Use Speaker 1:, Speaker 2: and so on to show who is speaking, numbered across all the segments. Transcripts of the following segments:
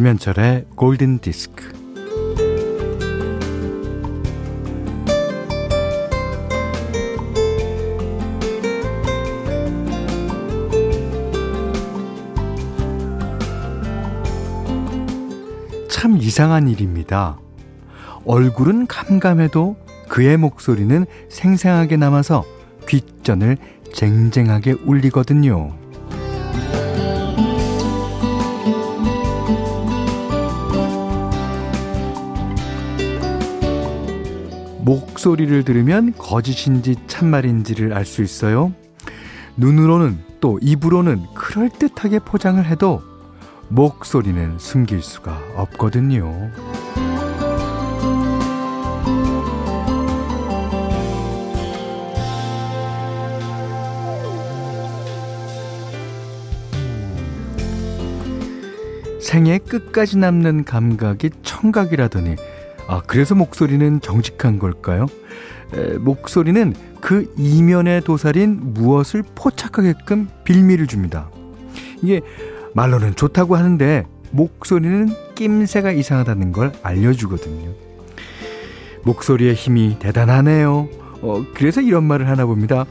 Speaker 1: 김현철의 골든 디스크. 참 이상한 일입니다. 얼굴은 감감해도 그의 목소리는 생생하게 남아서 귓전을 쟁쟁하게 울리거든요. 목소리를 들으면 거짓인지 참말인지를 알 수 있어요. 눈으로는 또 입으로는 그럴듯하게 포장을 해도 목소리는 숨길 수가 없거든요. 생애 끝까지 남는 감각이 청각이라더니 아 그래서 목소리는 정직한 걸까요? 에, 목소리는 그 이면의 도살인 무엇을 포착하게끔 빌미를 줍니다. 이게 말로는 좋다고 하는데 목소리는 낌새가 이상하다는 걸 알려주거든요. 목소리의 힘이 대단하네요. 어, 그래서 이런 말을 하나 봅니다.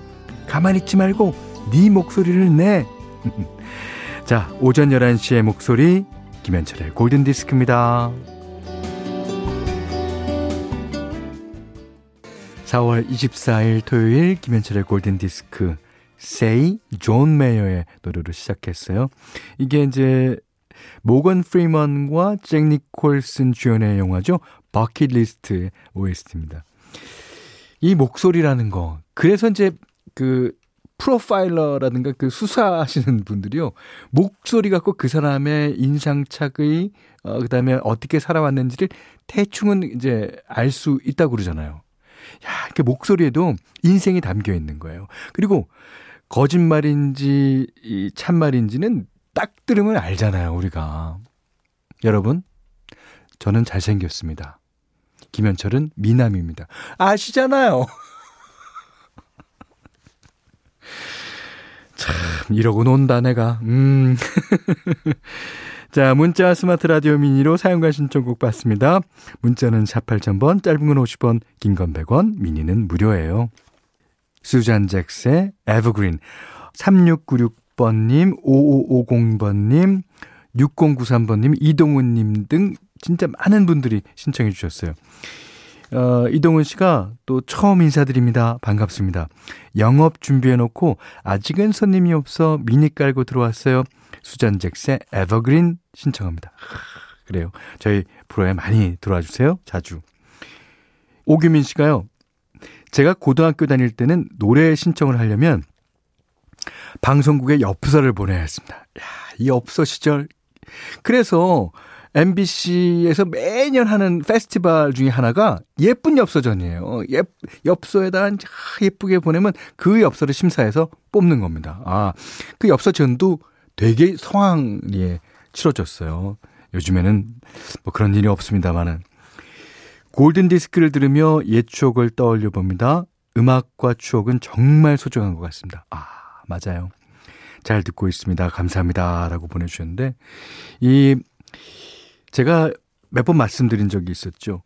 Speaker 1: 가만히 있지 말고 네 목소리를 내. 자, 오전 11시의 목소리 김현철의 골든 디스크입니다. 4월 24일 토요일 김현철의 골든 디스크 Say 존 메이어의 노래로 시작했어요. 이게 이제 모건 프리먼과 잭 니콜슨 주연의 영화죠. 버킷리스트 OST입니다. 이 목소리라는 거. 그래서 이제 그 프로파일러라든가 그 수사하시는 분들이요. 목소리 갖고 그 사람의 인상착의, 어, 그 다음에 어떻게 살아왔는지를 대충은 이제 알 수 있다고 그러잖아요. 야, 이렇게 목소리에도 인생이 담겨 있는 거예요. 그리고 거짓말인지 이 참말인지는 딱 들으면 알잖아요, 우리가. 여러분, 저는 잘생겼습니다. 김현철은 미남입니다. 아시잖아요. 참, 이러고 논다, 내가. 음. 자, 문자 스마트 라디오 미니로 사용과 신청곡 받습니다. 문자는 4 8000번, 짧은 건 50원, 긴 건 100원, 미니는 무료예요. 수잔 잭스의 에버그린. 3696번님, 5550번님, 6093번님, 이동훈님 등 진짜 많은 분들이 신청해 주셨어요. 어, 이동훈 씨가 또 처음 인사드립니다. 반갑습니다. 영업 준비해놓고 아직은 손님이 없어 미니 깔고 들어왔어요. 수잔 잭스의 에버그린 신청합니다. 그래요. 저희 프로에 많이 들어와 주세요. 자주. 오규민 씨가요. 제가 고등학교 다닐 때는 노래 신청을 하려면 방송국에 엽서를 보내야 했습니다. 야, 이 엽서 시절. 그래서 MBC에서 매년 하는 페스티벌 중에 하나가 예쁜 엽서전이에요. 예, 엽서에다 예쁘게 보내면 그 엽서를 심사해서 뽑는 겁니다. 아, 그 엽서전도 되게 성황리에 치러졌어요. 요즘에는 뭐 그런 일이 없습니다만은. 골든 디스크를 들으며 옛 추억을 떠올려 봅니다. 음악과 추억은 정말 소중한 것 같습니다. 아, 맞아요. 잘 듣고 있습니다. 감사합니다. 라고 보내주셨는데, 이, 제가 몇 번 말씀드린 적이 있었죠.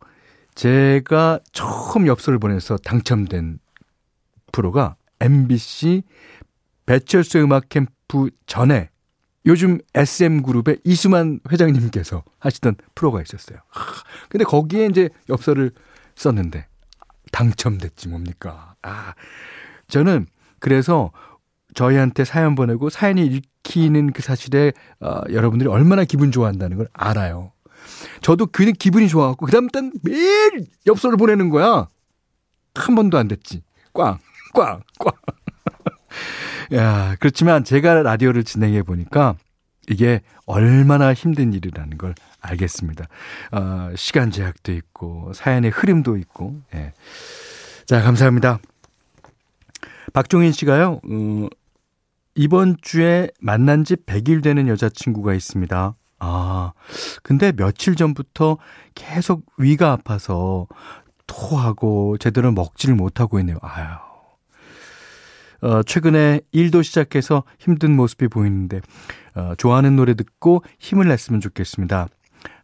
Speaker 1: 제가 처음 엽서를 보내서 당첨된 프로가 MBC 배철수 음악 캠프 전에 요즘 SM그룹의 이수만 회장님께서 하시던 프로가 있었어요. 근데 거기에 이제 엽서를 썼는데 당첨됐지 뭡니까. 아, 저는 그래서 저희한테 사연 보내고 사연이 읽히는 그 사실에 어, 여러분들이 얼마나 기분 좋아한다는 걸 알아요. 저도 그 기분이 좋아갖고 그다음 땐 매일 엽서를 보내는 거야. 한 번도 안 됐지. 꽝, 꽝, 꽝. 야, 그렇지만 제가 라디오를 진행해 보니까 이게 얼마나 힘든 일이라는 걸 알겠습니다. 어, 시간 제약도 있고, 사연의 흐름도 있고, 예. 자, 감사합니다. 박종인 씨가요, 어, 이번 주에 만난 지 100일 되는 여자친구가 있습니다. 아, 근데 며칠 전부터 계속 위가 아파서 토하고 제대로 먹지를 못하고 있네요. 아유. 어, 최근에 일도 시작해서 힘든 모습이 보이는데, 어, 좋아하는 노래 듣고 힘을 냈으면 좋겠습니다.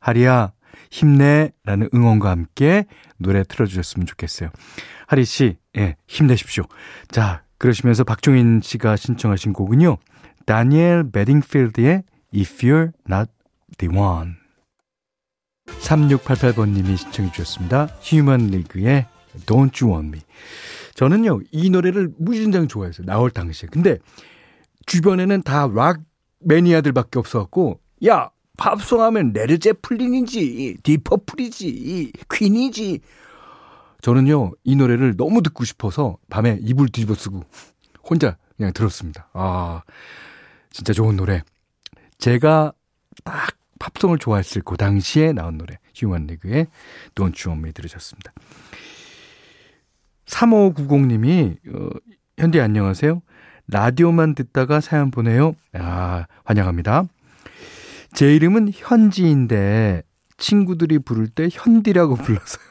Speaker 1: 하리야, 힘내! 라는 응원과 함께 노래 틀어주셨으면 좋겠어요. 하리 씨, 예, 힘내십시오. 자, 그러시면서 박종인 씨가 신청하신 곡은요. 다니엘 베딩필드의 If You're Not The One. 3688번님이 신청해 주셨습니다. 휴먼 리그의 Don't You Want Me. 저는요, 이 노래를 무진장 좋아했어요. 나올 당시에. 근데 주변에는 다 락 매니아들밖에 없어갖고, 야, 팝송 하면 레드 제플린이지, 딥 퍼플이지, 퀸이지. 저는요, 이 노래를 너무 듣고 싶어서 밤에 이불 뒤집어 쓰고 혼자 그냥 들었습니다. 아, 진짜 좋은 노래. 제가 딱 팝송을 좋아했을 그 당시에 나온 노래. 휴먼 리그의 Don't You Want Me 들으셨습니다. 3590님이, 어, 현디 안녕하세요. 라디오만 듣다가 사연 보내요. 아, 환영합니다. 제 이름은 현지인데 친구들이 부를 때 현디라고 불러서요.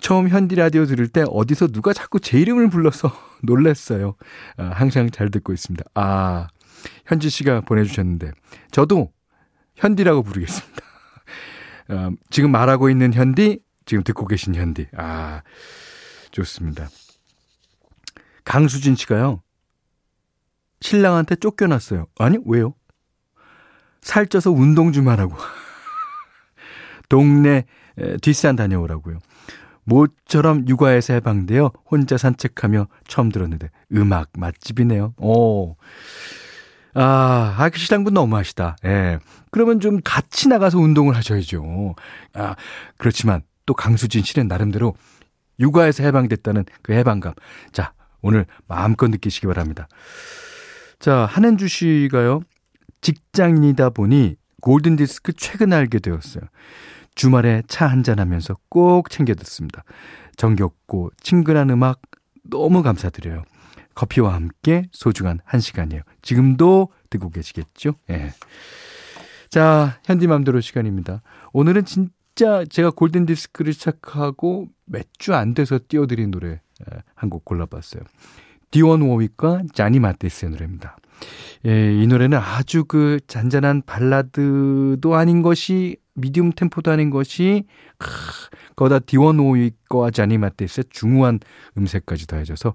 Speaker 1: 처음 현디 라디오 들을 때 어디서 누가 자꾸 제 이름을 불러서 놀랐어요. 아, 항상 잘 듣고 있습니다. 아, 현지 씨가 보내주셨는데, 저도 현디라고 부르겠습니다. 아, 지금 말하고 있는 현디, 지금 듣고 계신 현디. 아, 좋습니다. 강수진 씨가요, 신랑한테 쫓겨났어요. 아니, 왜요? 살쪄서 운동 좀 하라고. 동네 뒷산 다녀오라고요. 모처럼 육아에서 해방되어 혼자 산책하며 처음 들었는데 음악 맛집이네요. 오. 아, 아, 그 시장분 너무하시다. 예. 그러면 좀 같이 나가서 운동을 하셔야죠. 아, 그렇지만 또 강수진 씨는 나름대로 육아에서 해방됐다는 그 해방감. 자, 오늘 마음껏 느끼시기 바랍니다. 자, 한현주 씨가요. 직장인이다 보니 골든 디스크 최근 알게 되었어요. 주말에 차 한잔 하면서 꼭 챙겨 듣습니다. 정겹고 친근한 음악 너무 감사드려요. 커피와 함께 소중한 한 시간이에요. 지금도 듣고 계시겠죠? 예. 자, 현디맘대로 시간입니다. 오늘은 진짜 제가 골든디스크를 시작하고 몇 주 안 돼서 띄워드린 노래 한 곡 골라봤어요. 디원 워윅과 자니 마티스의 노래입니다. 예, 이 노래는 아주 그 잔잔한 발라드도 아닌 것이 미디움 템포도 아닌 것이 크, 거다 디원 오윅과 자니 마티스의 중후한 음색까지 더해져서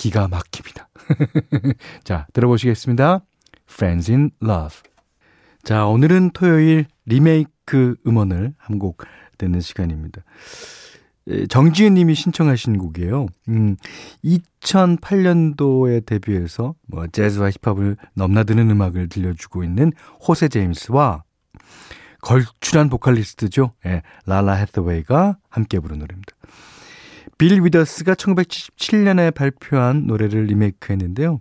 Speaker 1: 기가 막힙니다. 자, 들어보시겠습니다. Friends in Love. 자, 오늘은 토요일 리메이크 음원을 한 곡 듣는 시간입니다. 정지은 님이 신청하신 곡이에요. 음, 2008년도에 데뷔해서 뭐 재즈와 힙합을 넘나드는 음악을 들려주고 있는 호세 제임스와 걸출한 보컬리스트죠. 예, 라라 해서웨이가 함께 부른 노래입니다. 빌 위더스가 1977년에 발표한 노래를 리메이크했는데요.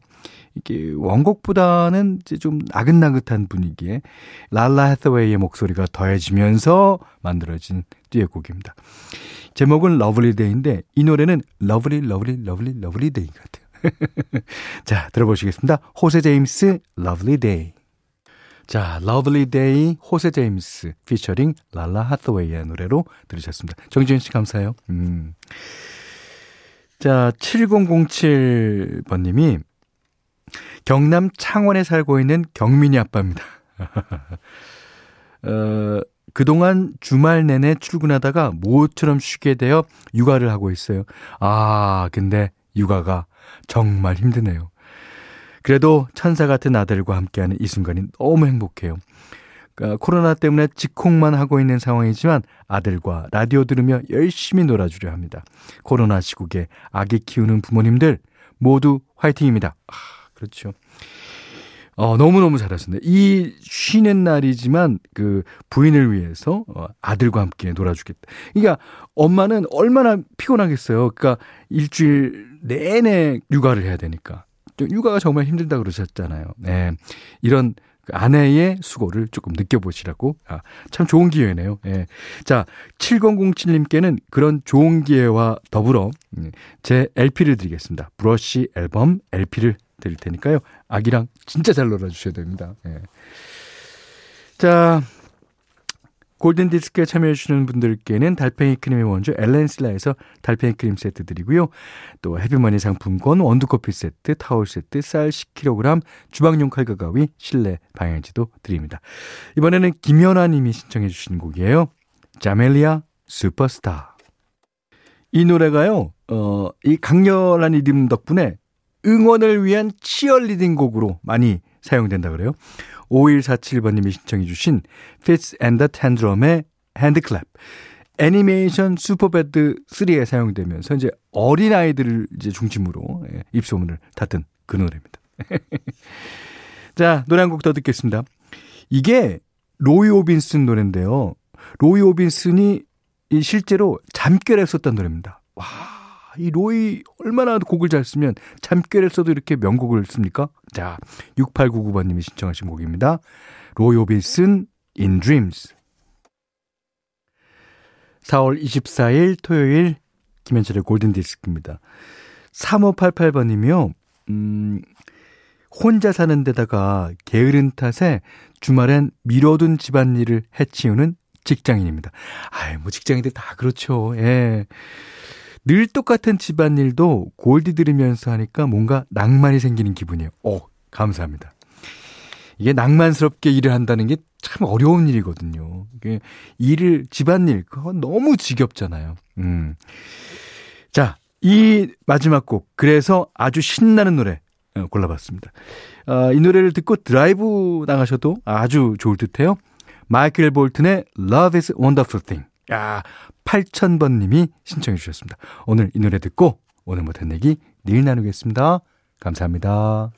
Speaker 1: 이게 원곡보다는 이제 좀 나긋나긋한 분위기에 랄라 해서웨이의 목소리가 더해지면서 만들어진 듀엣곡입니다. 제목은 Lovely Day인데 이 노래는 lovely lovely lovely lovely day 같아요. 자, 들어보시겠습니다. 호세 제임스 Lovely Day. 자, Lovely Day 호세 제임스 피처링 랄라 해서웨이의 노래로 들으셨습니다. 정지현 씨 감사해요. 음. 자, 7007번 님이 경남 창원에 살고 있는 경민이 아빠입니다. 어, 그동안 주말 내내 출근하다가 모처럼 쉬게 되어 육아를 하고 있어요. 아, 근데 육아가 정말 힘드네요. 그래도 천사 같은 아들과 함께하는 이 순간이 너무 행복해요. 그러니까 코로나 때문에 직콕만 하고 있는 상황이지만 아들과 라디오 들으며 열심히 놀아주려 합니다. 코로나 시국에 아기 키우는 부모님들 모두 화이팅입니다. 아, 그렇죠. 어, 너무너무 잘하셨네. 이 쉬는 날이지만 그 부인을 위해서 어, 아들과 함께 놀아주겠다. 그러니까 엄마는 얼마나 피곤하겠어요. 그러니까 일주일 내내 육아를 해야 되니까. 육아가 정말 힘들다 그러셨잖아요. 네. 이런 그 아내의 수고를 조금 느껴보시라고. 아, 참 좋은 기회네요. 예. 자, 7007님께는 그런 좋은 기회와 더불어 음, 제 LP를 드리겠습니다. 브러쉬 앨범 LP를 드릴 테니까요. 아기랑 진짜 잘 놀아주셔야 됩니다. 예. 자, 골든디스크에 참여해주시는 분들께는 달팽이 크림의 원조 엘렌슬라에서 달팽이 크림 세트 드리고요. 또 해피머니 상품권, 원두커피 세트, 타월 세트, 쌀 10kg, 주방용 칼과 가위, 실내 방향제도 드립니다. 이번에는 김연아 님이 신청해 주신 곡이에요. 자멜리아 슈퍼스타. 이 노래가요, 어, 이 강렬한 이름 덕분에 응원을 위한 치어리딩 곡으로 많이 사용된다 그래요. 5147번님이 신청해 주신 Fitz and the Tantrums의 HandClap. 애니메이션 슈퍼배드 3에 사용되면서 이제 어린아이들을 이제 중심으로 예, 입소문을 탔던 그 노래입니다. 자, 노래 한 곡 더 듣겠습니다. 이게 로이 오빈슨 노래인데요. 로이 오빈슨이 실제로 잠결에 썼던 노래입니다. 와, 이 로이 얼마나 곡을 잘 쓰면 잠결에서도 이렇게 명곡을 씁니까? 자, 6899번님이 신청하신 곡입니다. 로이 오빈슨 In Dreams. 4월 24일 토요일 김현철의 골든디스크입니다. 3588번님이요. 음, 혼자 사는 데다가 게으른 탓에 주말엔 미뤄둔 집안일을 해치우는 직장인입니다. 아이, 뭐 직장인들 다 그렇죠. 예. 늘 똑같은 집안일도 골디 들으면서 하니까 뭔가 낭만이 생기는 기분이에요. 오, 감사합니다. 이게 낭만스럽게 일을 한다는 게 참 어려운 일이거든요. 이게 일을, 집안일, 그거 너무 지겹잖아요. 음. 자, 이 마지막 곡, 그래서 아주 신나는 노래 어, 골라봤습니다. 어, 이 노래를 듣고 드라이브 나가셔도 아주 좋을 듯 해요. 마이클 볼튼의 Love is Wonderful Thing. 야, 8000번님이 신청해 주셨습니다. 오늘 이 노래 듣고 오늘 못한 얘기 내일 나누겠습니다. 감사합니다.